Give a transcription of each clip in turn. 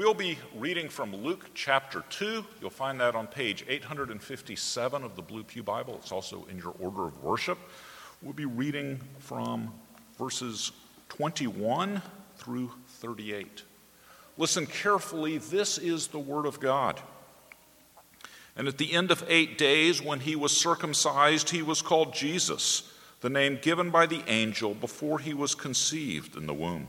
We'll be reading from Luke chapter 2. You'll find that on page 857 of the Blue Pew Bible. It's also in your order of worship. We'll be reading from verses 21 through 38. Listen carefully. This is the Word of God. And at the end of eight days, when he was circumcised, he was called Jesus, the name given by the angel before he was conceived in the womb.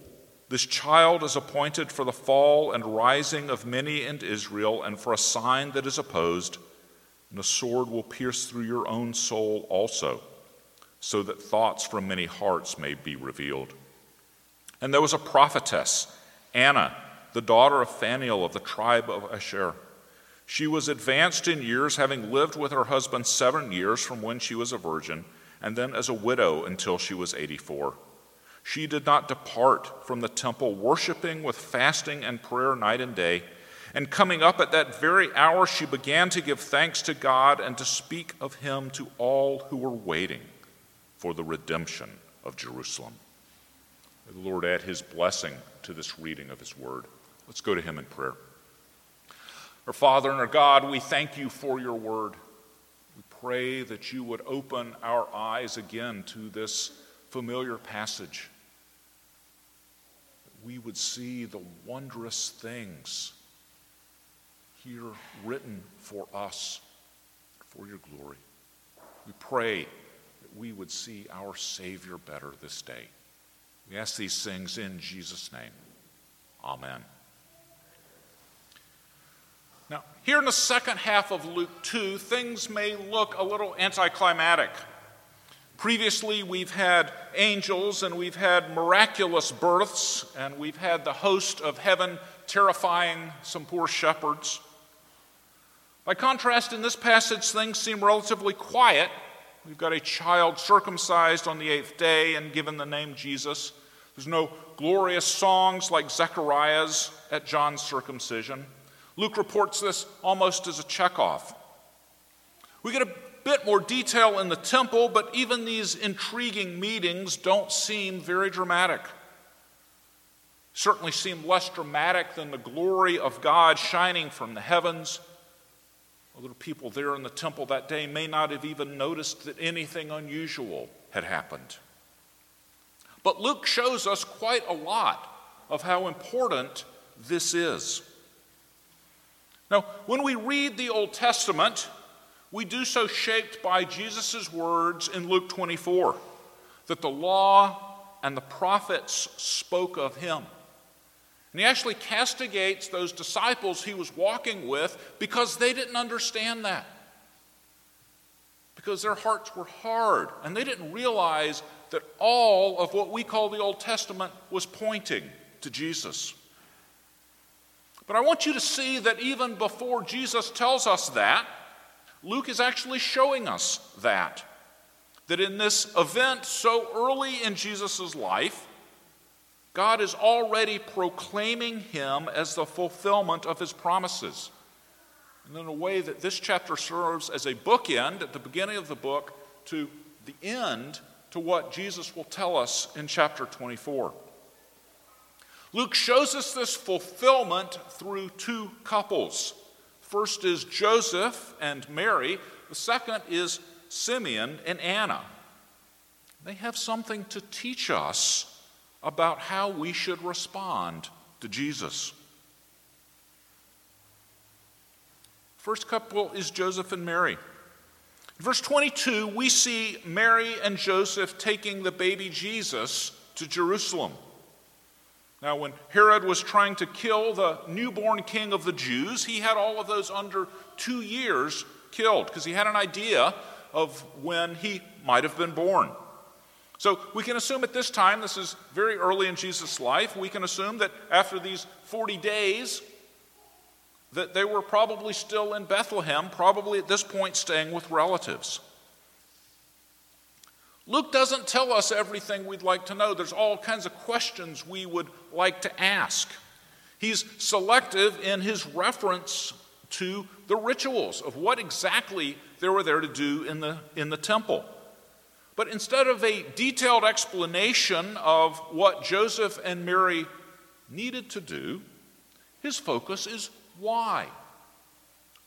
this child is appointed for the fall and rising of many in Israel, and for a sign that is opposed, and a sword will pierce through your own soul also, so that thoughts from many hearts may be revealed. And there was a prophetess, Anna, the daughter of Phanuel of the tribe of Asher. She was advanced in years, having lived with her husband seven years from when she was a virgin, and then as a widow until she was 84. She did not depart from the temple, worshiping with fasting and prayer night and day. And coming up at that very hour, she began to give thanks to God and to speak of him to all who were waiting for the redemption of Jerusalem. May the Lord add his blessing to this reading of his word. Let's go to him in prayer. Our Father and our God, we thank you for your word. We pray that you would open our eyes again to this familiar passage we would see the wondrous things here written for us, for your glory. We pray that we would see our Savior better this day. We ask these things in Jesus' name. Amen. Now, here in the second half of Luke 2, things may look a little anticlimactic. Previously, we've had angels and we've had miraculous births, and we've had the host of heaven terrifying some poor shepherds. By contrast, in this passage, things seem relatively quiet. We've got a child circumcised on the eighth day and given the name Jesus. There's no glorious songs like Zechariah's at John's circumcision. Luke reports this almost as a checkoff. We get a bit more detail in the temple, but even these intriguing meetings don't seem very dramatic. Certainly seem less dramatic than the glory of God shining from the heavens. The little people there in the temple that day may not have even noticed that anything unusual had happened. But Luke shows us quite a lot of how important this is. Now, when we read the Old Testament, we do so shaped by Jesus' words in Luke 24 that the law and the prophets spoke of him. And he actually castigates those disciples he was walking with because they didn't understand that. Because their hearts were hard and they didn't realize that all of what we call the Old Testament was pointing to Jesus. But I want you to see that even before Jesus tells us that, Luke is actually showing us that. That in this event so early in Jesus' life, God is already proclaiming him as the fulfillment of his promises. And in a way that this chapter serves as a bookend at the beginning of the book to the end to what Jesus will tell us in chapter 24. Luke shows us this fulfillment through two couples. First is Joseph and Mary, the second is Simeon and Anna. They have something to teach us about how we should respond to Jesus. First couple is Joseph and Mary. In verse 22, we see Mary and Joseph taking the baby Jesus to Jerusalem. Now, when Herod was trying to kill the newborn king of the Jews, he had all of those under two years killed because he had an idea of when he might have been born. So we can assume at this time, this is very early in Jesus' life, we can assume that after these 40 days, that they were probably still in Bethlehem, probably at this point staying with relatives. Luke doesn't tell us everything we'd like to know. There's all kinds of questions we would like to ask. He's selective in his reference to the rituals of what exactly they were there to do in the, in the temple. But instead of a detailed explanation of what Joseph and Mary needed to do, his focus is why?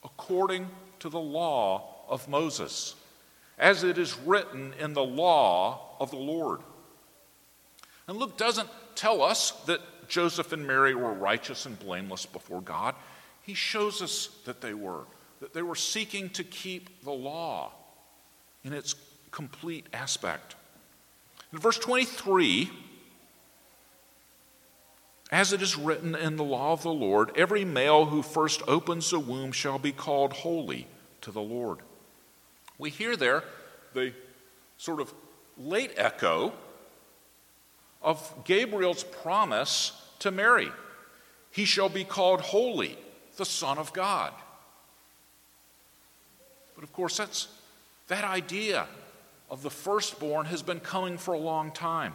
According to the law of Moses as it is written in the law of the Lord. And Luke doesn't tell us that Joseph and Mary were righteous and blameless before God. He shows us that they were, that they were seeking to keep the law in its complete aspect. In verse 23, as it is written in the law of the Lord, every male who first opens a womb shall be called holy to the Lord. We hear there the sort of late echo of Gabriel's promise to Mary He shall be called holy, the Son of God. But of course, that's, that idea of the firstborn has been coming for a long time.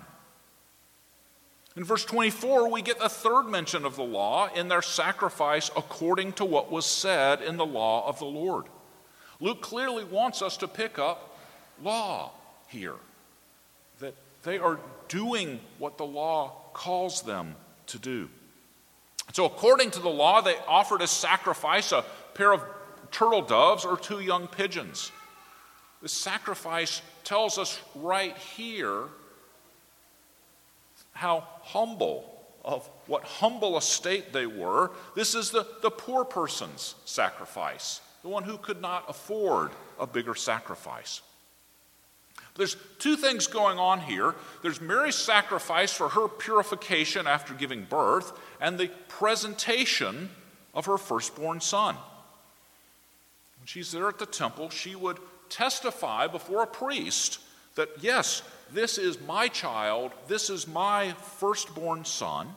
In verse 24, we get a third mention of the law in their sacrifice according to what was said in the law of the Lord. Luke clearly wants us to pick up law here, that they are doing what the law calls them to do. So, according to the law, they offered as sacrifice a pair of turtle doves or two young pigeons. The sacrifice tells us right here how humble, of what humble estate they were. This is the, the poor person's sacrifice the one who could not afford a bigger sacrifice. There's two things going on here. There's Mary's sacrifice for her purification after giving birth, and the presentation of her firstborn son. When she's there at the temple, she would testify before a priest that, yes, this is my child, this is my firstborn son.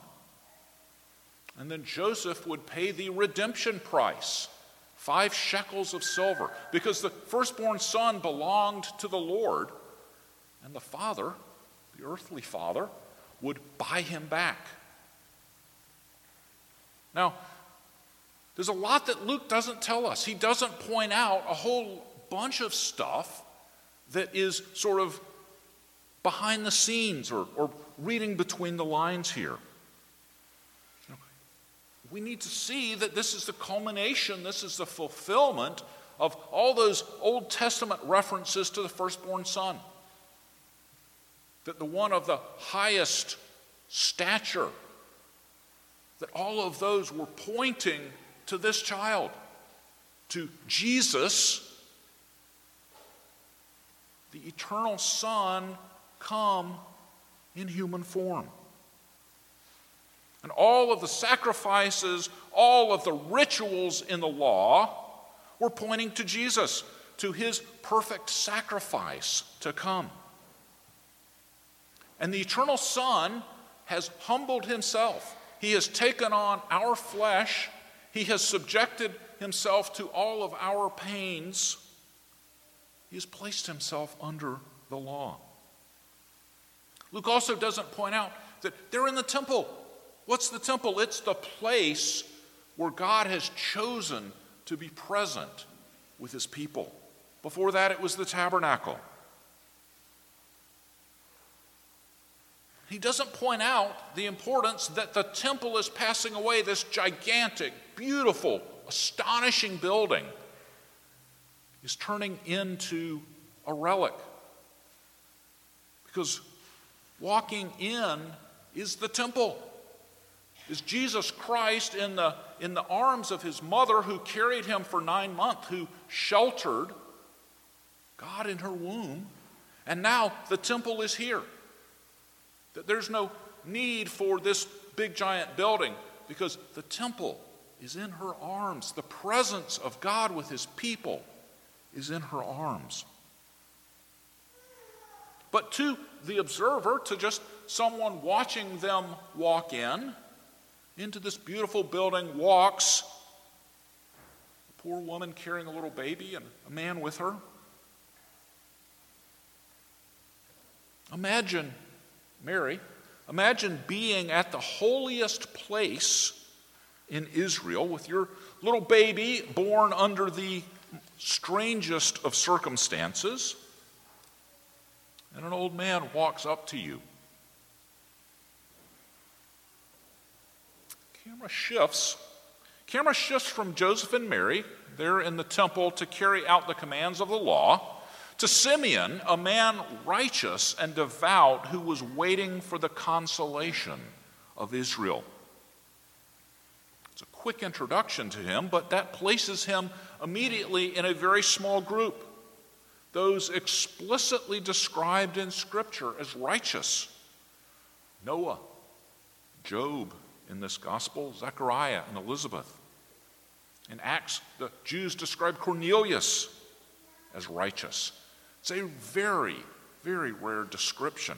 And then Joseph would pay the redemption price five shekels of silver, because the firstborn son belonged to the Lord, and the father, the earthly father, would buy him back. Now, there's a lot that Luke doesn't tell us. He doesn't point out a whole bunch of stuff that is sort of behind the scenes or, or reading between the lines here we need to see that this is the culmination, this is the fulfillment of all those Old Testament references to the firstborn son. That the one of the highest stature, that all of those were pointing to this child, to Jesus, the eternal Son, come in human form. And all of the sacrifices, all of the rituals in the law were pointing to Jesus, to his perfect sacrifice to come. And the eternal Son has humbled himself. He has taken on our flesh. He has subjected himself to all of our pains. He has placed himself under the law. Luke also doesn't point out that they're in the temple. What's the temple? It's the place where God has chosen to be present with his people. Before that, it was the tabernacle. He doesn't point out the importance that the temple is passing away, this gigantic, beautiful, astonishing building is turning into a relic. Because walking in is the temple. Is Jesus Christ in the, in the arms of his mother who carried him for nine months, who sheltered God in her womb, and now the temple is here. That there's no need for this big giant building because the temple is in her arms. The presence of God with his people is in her arms. But to the observer, to just someone watching them walk in, into this beautiful building walks a poor woman carrying a little baby and a man with her. Imagine, Mary, imagine being at the holiest place in Israel with your little baby born under the strangest of circumstances, and an old man walks up to you. Camera shifts. Camera shifts from Joseph and Mary, there in the temple to carry out the commands of the law, to Simeon, a man righteous and devout who was waiting for the consolation of Israel It's a quick introduction to him, but that places him immediately in a very small group. Those explicitly described in Scripture as righteous Noah, Job in this gospel, Zechariah and Elizabeth. In Acts, the Jews describe Cornelius as righteous. It's a very, very rare description.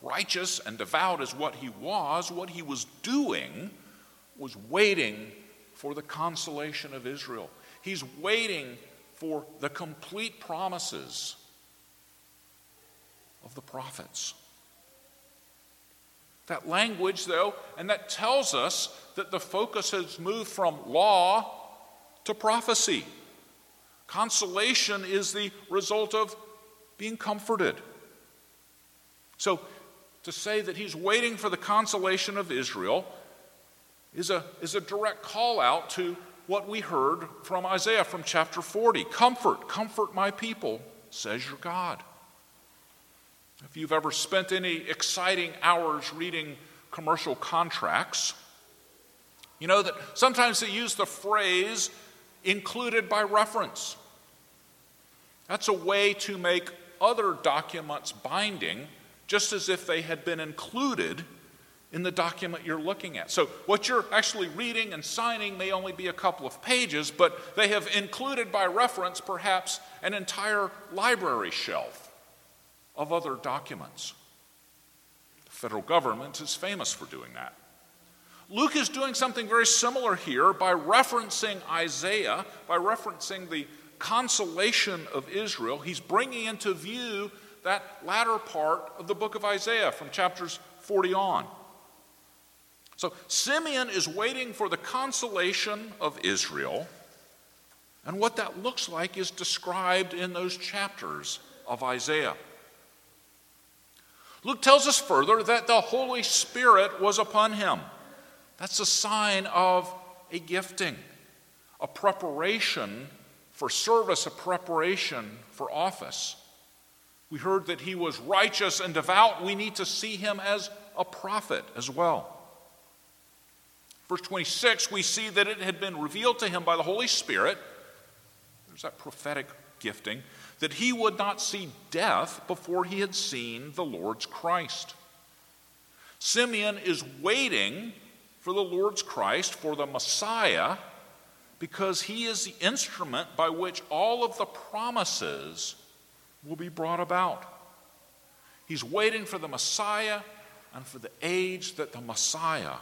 Righteous and devout is what he was. What he was doing was waiting for the consolation of Israel. He's waiting for the complete promises of the prophets. That language, though, and that tells us that the focus has moved from law to prophecy. Consolation is the result of being comforted. So, to say that he's waiting for the consolation of Israel is a, is a direct call out to what we heard from Isaiah from chapter 40 Comfort, comfort my people, says your God. If you've ever spent any exciting hours reading commercial contracts, you know that sometimes they use the phrase included by reference. That's a way to make other documents binding, just as if they had been included in the document you're looking at. So, what you're actually reading and signing may only be a couple of pages, but they have included by reference perhaps an entire library shelf of other documents. The federal government is famous for doing that. Luke is doing something very similar here by referencing Isaiah, by referencing the consolation of Israel. He's bringing into view that latter part of the book of Isaiah from chapters 40 on. So Simeon is waiting for the consolation of Israel. And what that looks like is described in those chapters of Isaiah. Luke tells us further that the Holy Spirit was upon him. That's a sign of a gifting, a preparation for service, a preparation for office. We heard that he was righteous and devout. We need to see him as a prophet as well. Verse 26, we see that it had been revealed to him by the Holy Spirit. There's that prophetic gifting that he would not see death before he had seen the Lord's Christ. Simeon is waiting for the Lord's Christ, for the Messiah, because he is the instrument by which all of the promises will be brought about. He's waiting for the Messiah and for the age that the Messiah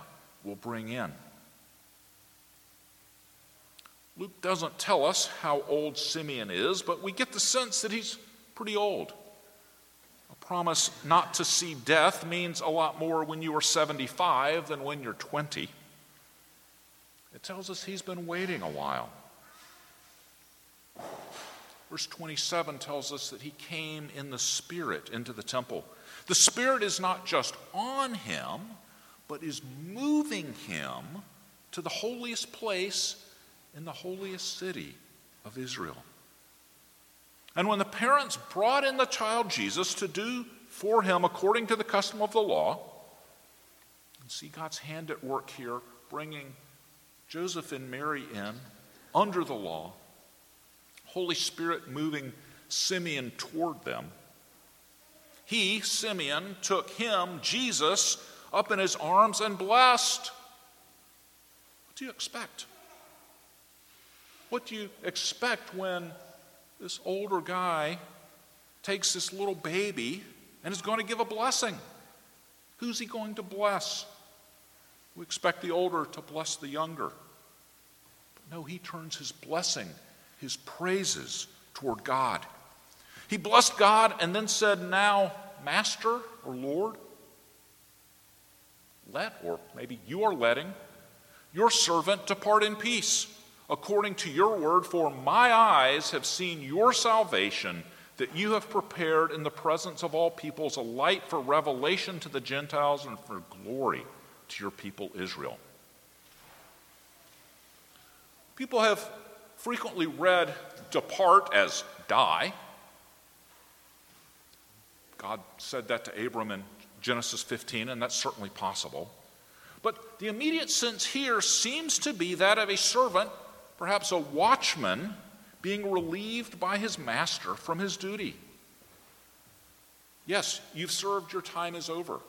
will bring in. Luke doesn't tell us how old Simeon is, but we get the sense that he's pretty old. A promise not to see death means a lot more when you are 75 than when you're 20. It tells us he's been waiting a while. Verse 27 tells us that he came in the Spirit into the temple. The Spirit is not just on him, but is moving him to the holiest place in the holiest city of Israel. And when the parents brought in the child Jesus to do for him according to the custom of the law, and see God's hand at work here, bringing Joseph and Mary in under the law, Holy Spirit moving Simeon toward them. He, Simeon, took him, Jesus, up in his arms and blessed. What do you expect? What do you expect when this older guy takes this little baby and is going to give a blessing? Who's he going to bless? We expect the older to bless the younger. But no, he turns his blessing, his praises toward God. He blessed God and then said, Now, Master or Lord, let, or maybe you are letting, your servant depart in peace, according to your word, for my eyes have seen your salvation that you have prepared in the presence of all peoples a light for revelation to the Gentiles and for glory to your people Israel. People have frequently read depart as die. God said that to Abram in Genesis 15, and that's certainly possible. But the immediate sense here seems to be that of a servant, perhaps a watchman, being relieved by his master from his duty. Yes, you've served, your time is over.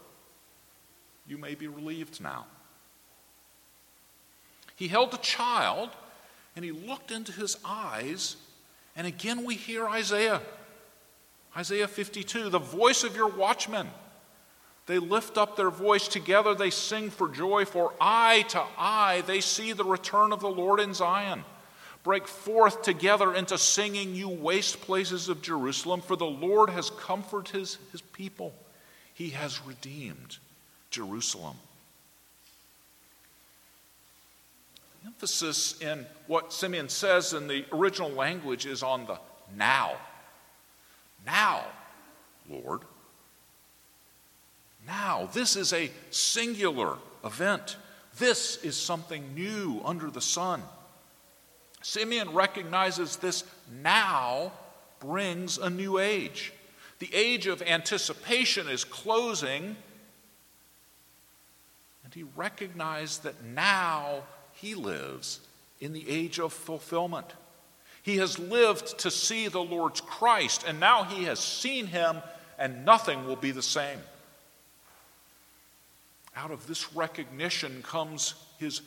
You may be relieved now. He held a child and he looked into his eyes, and again we hear Isaiah. Isaiah 52 the voice of your watchmen. They lift up their voice together, they sing for joy, for eye to eye they see the return of the Lord in Zion. Break forth together into singing, you waste places of Jerusalem, for the Lord has comforted his, his people. He has redeemed Jerusalem. The emphasis in what Simeon says in the original language is on the now. Now, Lord. Now. This is a singular event. This is something new under the sun. Simeon recognizes this now brings a new age. The age of anticipation is closing, and he recognized that now he lives in the age of fulfillment. He has lived to see the Lord's Christ, and now he has seen him, and nothing will be the same. Out of this recognition comes his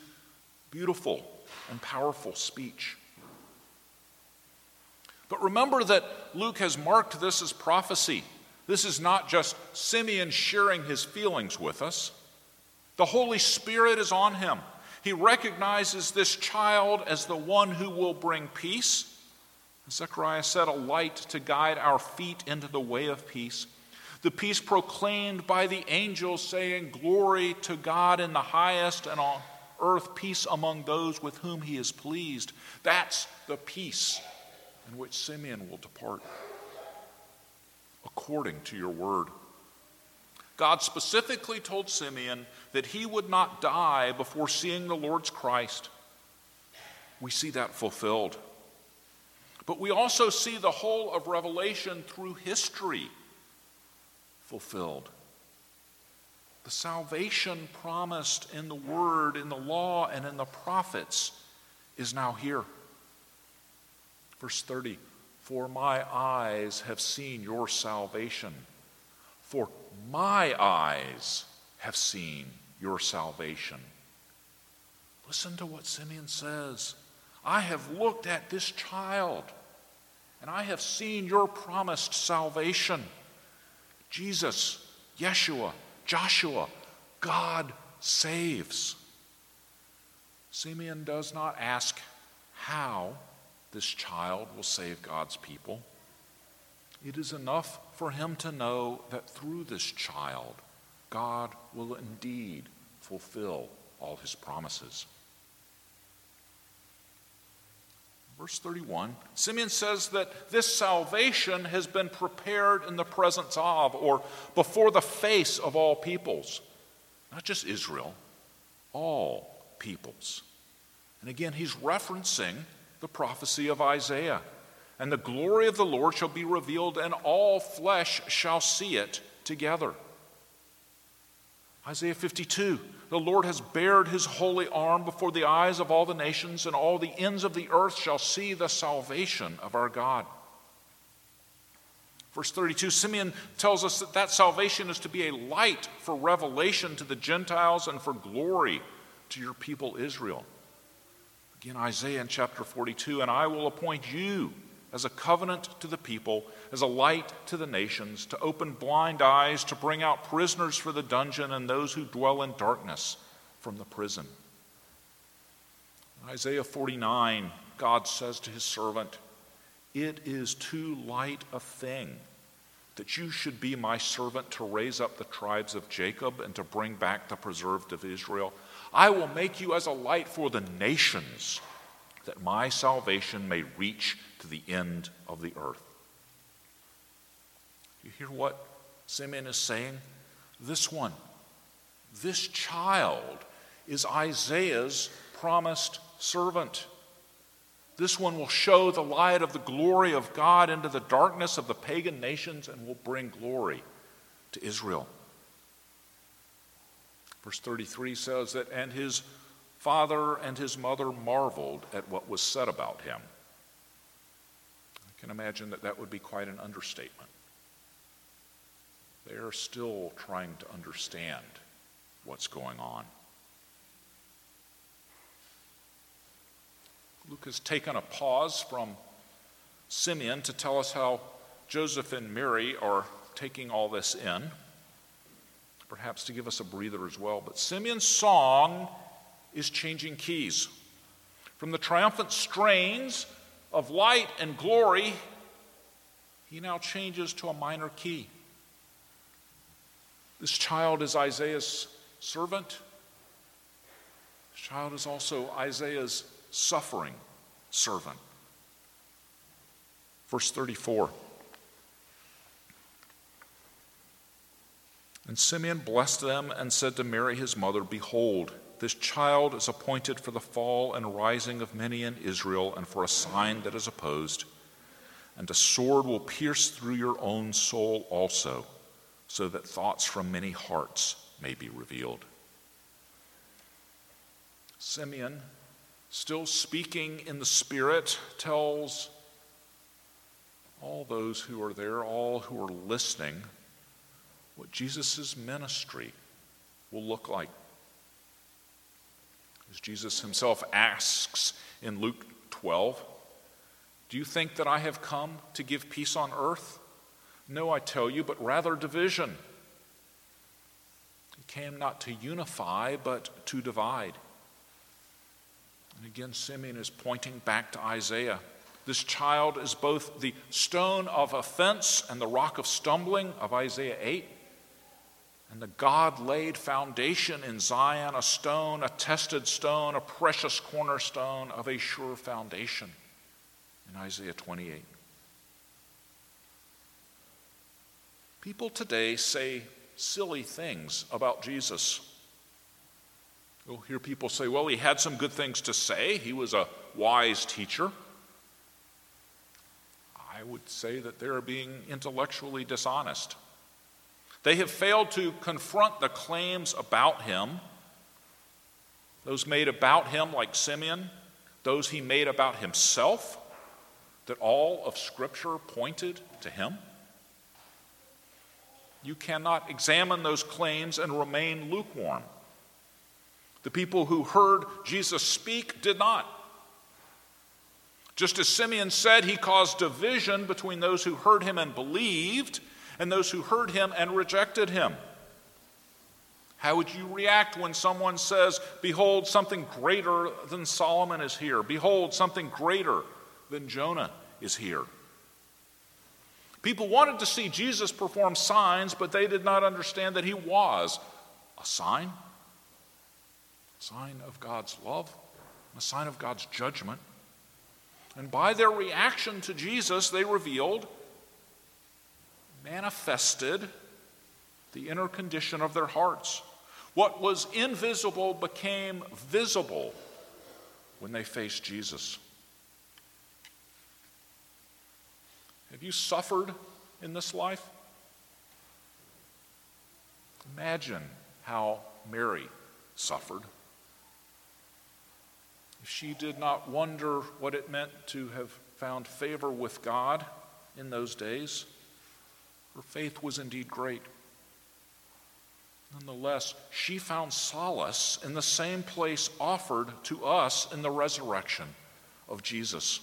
beautiful and powerful speech. But remember that Luke has marked this as prophecy. This is not just Simeon sharing his feelings with us. The Holy Spirit is on him. He recognizes this child as the one who will bring peace. Zechariah said, a light to guide our feet into the way of peace. The peace proclaimed by the angels, saying, Glory to God in the highest, and on earth peace among those with whom he is pleased. That's the peace in which Simeon will depart, according to your word. God specifically told Simeon that he would not die before seeing the Lord's Christ. We see that fulfilled. But we also see the whole of Revelation through history fulfilled. The salvation promised in the Word, in the law, and in the prophets is now here. Verse 30 For my eyes have seen your salvation. For my eyes have seen your salvation. Listen to what Simeon says. I have looked at this child, and I have seen your promised salvation. Jesus, Yeshua, Joshua, God saves. Simeon does not ask how this child will save God's people. It is enough for him to know that through this child, God will indeed fulfill all his promises. Verse 31 Simeon says that this salvation has been prepared in the presence of, or before the face of all peoples. Not just Israel, all peoples. And again, he's referencing the prophecy of Isaiah. And the glory of the Lord shall be revealed, and all flesh shall see it together. Isaiah 52 The Lord has bared his holy arm before the eyes of all the nations, and all the ends of the earth shall see the salvation of our God. Verse 32 Simeon tells us that that salvation is to be a light for revelation to the Gentiles and for glory to your people Israel. Again, Isaiah in chapter 42 And I will appoint you as a covenant to the people, as a light to the nations, to open blind eyes, to bring out prisoners for the dungeon and those who dwell in darkness from the prison. Isaiah 49, God says to his servant, It is too light a thing that you should be my servant to raise up the tribes of Jacob and to bring back the preserved of Israel. I will make you as a light for the nations, that my salvation may reach to the end of the earth. You hear what Simeon is saying? This one, this child, is Isaiah's promised servant. This one will show the light of the glory of God into the darkness of the pagan nations and will bring glory to Israel. Verse 33 says that, and his father and his mother marveled at what was said about him I can imagine that that would be quite an understatement. They are still trying to understand what's going on. Luke has taken a pause from Simeon to tell us how Joseph and Mary are taking all this in, perhaps to give us a breather as well. But Simeon's song is changing keys. From the triumphant strains of light and glory, he now changes to a minor key. This child is Isaiah's servant. This child is also Isaiah's suffering servant. Verse 34. And Simeon blessed them and said to Mary his mother, Behold, this child is appointed for the fall and rising of many in Israel, and for a sign that is opposed. And a sword will pierce through your own soul also, so that thoughts from many hearts may be revealed. Simeon, still speaking in the Spirit, tells all those who are there, all who are listening, what Jesus' ministry will look like. Jesus himself asks in Luke 12, Do you think that I have come to give peace on earth? No, I tell you, but rather division. He came not to unify, but to divide. And again, Simeon is pointing back to Isaiah. This child is both the stone of offense and the rock of stumbling of Isaiah 8 and the God laid foundation in Zion, a stone, a tested stone, a precious cornerstone of a sure foundation in Isaiah 28. People today say silly things about Jesus. You'll hear people say, well, he had some good things to say, he was a wise teacher. I would say that they're being intellectually dishonest. They have failed to confront the claims about him, those made about him, like Simeon, those he made about himself, that all of Scripture pointed to him. You cannot examine those claims and remain lukewarm. The people who heard Jesus speak did not. Just as Simeon said, he caused division between those who heard him and believed and those who heard him and rejected him. How would you react when someone says, Behold, something greater than Solomon is here? Behold, something greater than Jonah is here. People wanted to see Jesus perform signs, but they did not understand that he was a sign, a sign of God's love, a sign of God's judgment. And by their reaction to Jesus, they revealed, manifested the inner condition of their hearts. What was invisible became visible when they faced Jesus. Have you suffered in this life? Imagine how Mary suffered. If she did not wonder what it meant to have found favor with God in those days, her faith was indeed great. Nonetheless, she found solace in the same place offered to us in the resurrection of Jesus.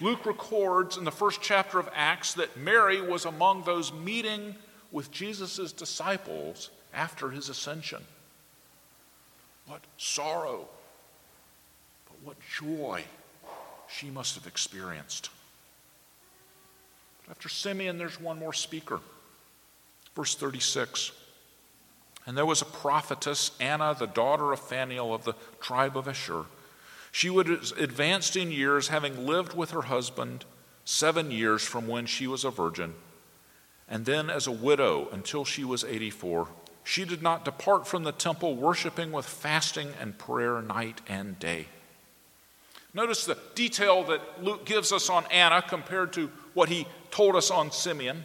Luke records in the first chapter of Acts that Mary was among those meeting with Jesus' disciples after his ascension. What sorrow, but what joy she must have experienced. After Simeon, there's one more speaker. Verse 36. And there was a prophetess, Anna, the daughter of Phanuel of the tribe of Asher. She was advanced in years, having lived with her husband seven years from when she was a virgin, and then as a widow until she was 84. She did not depart from the temple, worshiping with fasting and prayer night and day. Notice the detail that Luke gives us on Anna compared to what he told us on Simeon.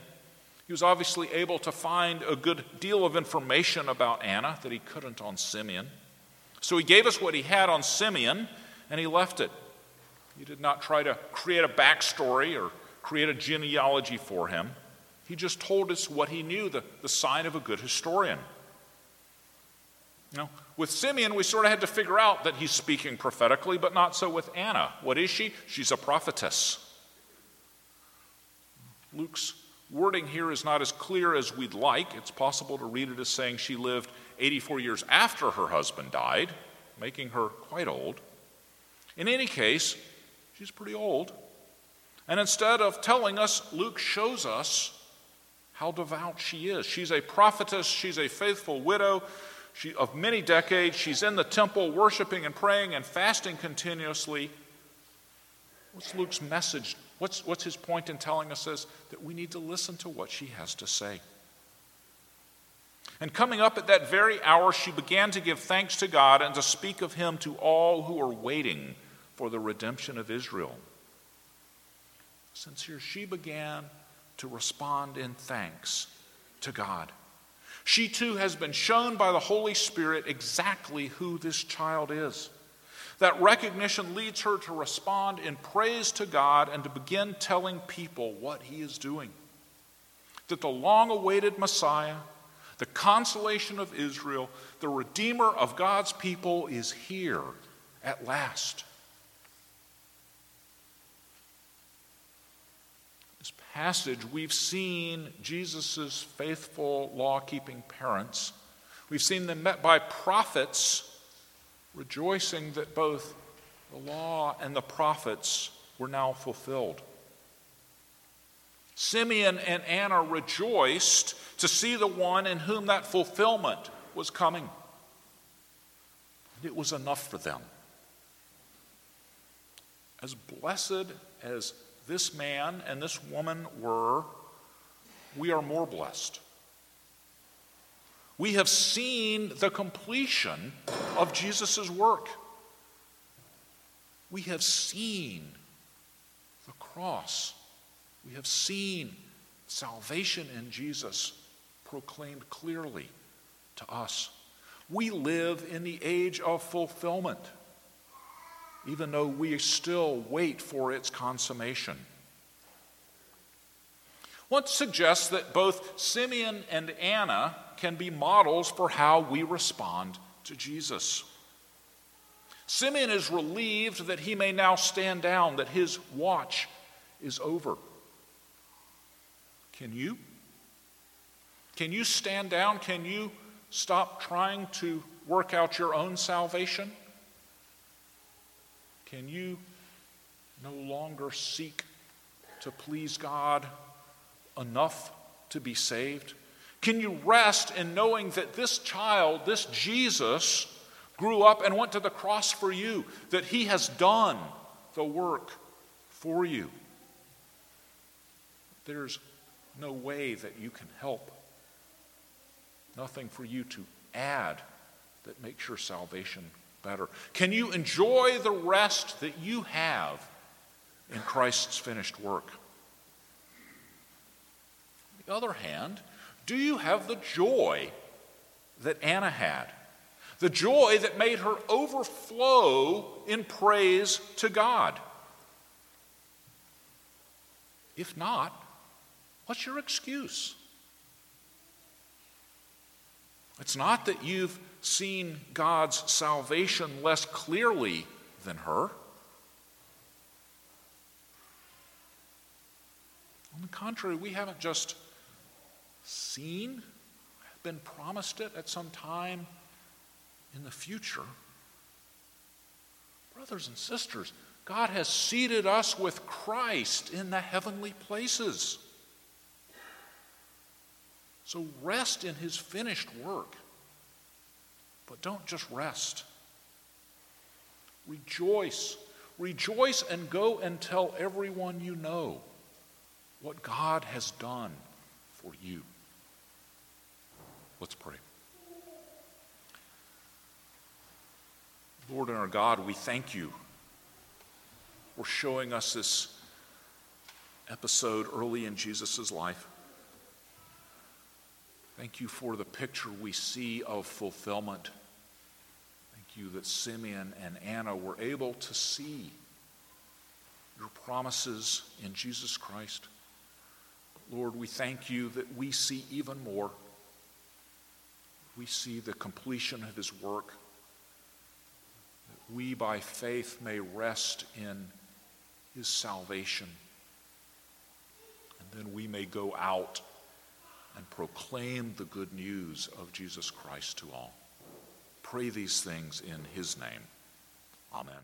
He was obviously able to find a good deal of information about Anna that he couldn't on Simeon. So he gave us what he had on Simeon and he left it. He did not try to create a backstory or create a genealogy for him. He just told us what he knew, the, the sign of a good historian. Know, with Simeon, we sort of had to figure out that he's speaking prophetically, but not so with Anna. What is she? She's a prophetess. Luke's wording here is not as clear as we'd like. It's possible to read it as saying she lived 84 years after her husband died, making her quite old. In any case, she's pretty old. And instead of telling us, Luke shows us how devout she is. She's a prophetess, she's a faithful widow she, of many decades. She's in the temple worshiping and praying and fasting continuously. What's Luke's message? What's, what's his point in telling us this? That we need to listen to what she has to say. And coming up at that very hour, she began to give thanks to God and to speak of him to all who were waiting for the redemption of Israel. Since here she began to respond in thanks to God. She too has been shown by the Holy Spirit exactly who this child is. That recognition leads her to respond in praise to God and to begin telling people what he is doing. That the long awaited Messiah, the consolation of Israel, the Redeemer of God's people is here at last. This passage, we've seen Jesus' faithful law keeping parents. We've seen them met by prophets, rejoicing that both the law and the prophets were now fulfilled. Simeon and Anna rejoiced to see the one in whom that fulfillment was coming. It was enough for them. As blessed as this man and this woman were, we are more blessed. We have seen the completion of Jesus' work. We have seen the cross. We have seen salvation in Jesus proclaimed clearly to us. We live in the age of fulfillment even though we still wait for its consummation. What suggests that both Simeon and Anna can be models for how we respond to Jesus. Simeon is relieved that he may now stand down, that his watch is over. Can you? Can you stand down? Can you stop trying to work out your own salvation? Can you no longer seek to please God enough to be saved? Can you rest in knowing that this child, this Jesus, grew up and went to the cross for you, that he has done the work for you. There's no way that you can help. Nothing for you to add that makes your salvation better. Can you enjoy the rest that you have in Christ's finished work? Other hand, do you have the joy that Anna had? The joy that made her overflow in praise to God? If not, what's your excuse? It's not that you've seen God's salvation less clearly than her. On the contrary, we haven't just seen, been promised it at some time in the future. Brothers and sisters, God has seated us with Christ in the heavenly places. So rest in his finished work. But don't just rest. Rejoice. Rejoice and go and tell everyone you know what God has done for you. Let's pray. Lord and our God, we thank you for showing us this episode early in Jesus' life. Thank you for the picture we see of fulfillment. Thank you that Simeon and Anna were able to see your promises in Jesus Christ. Lord, we thank you that we see even more. We see the completion of his work. That we, by faith, may rest in his salvation. And then we may go out and proclaim the good news of Jesus Christ to all. Pray these things in his name. Amen.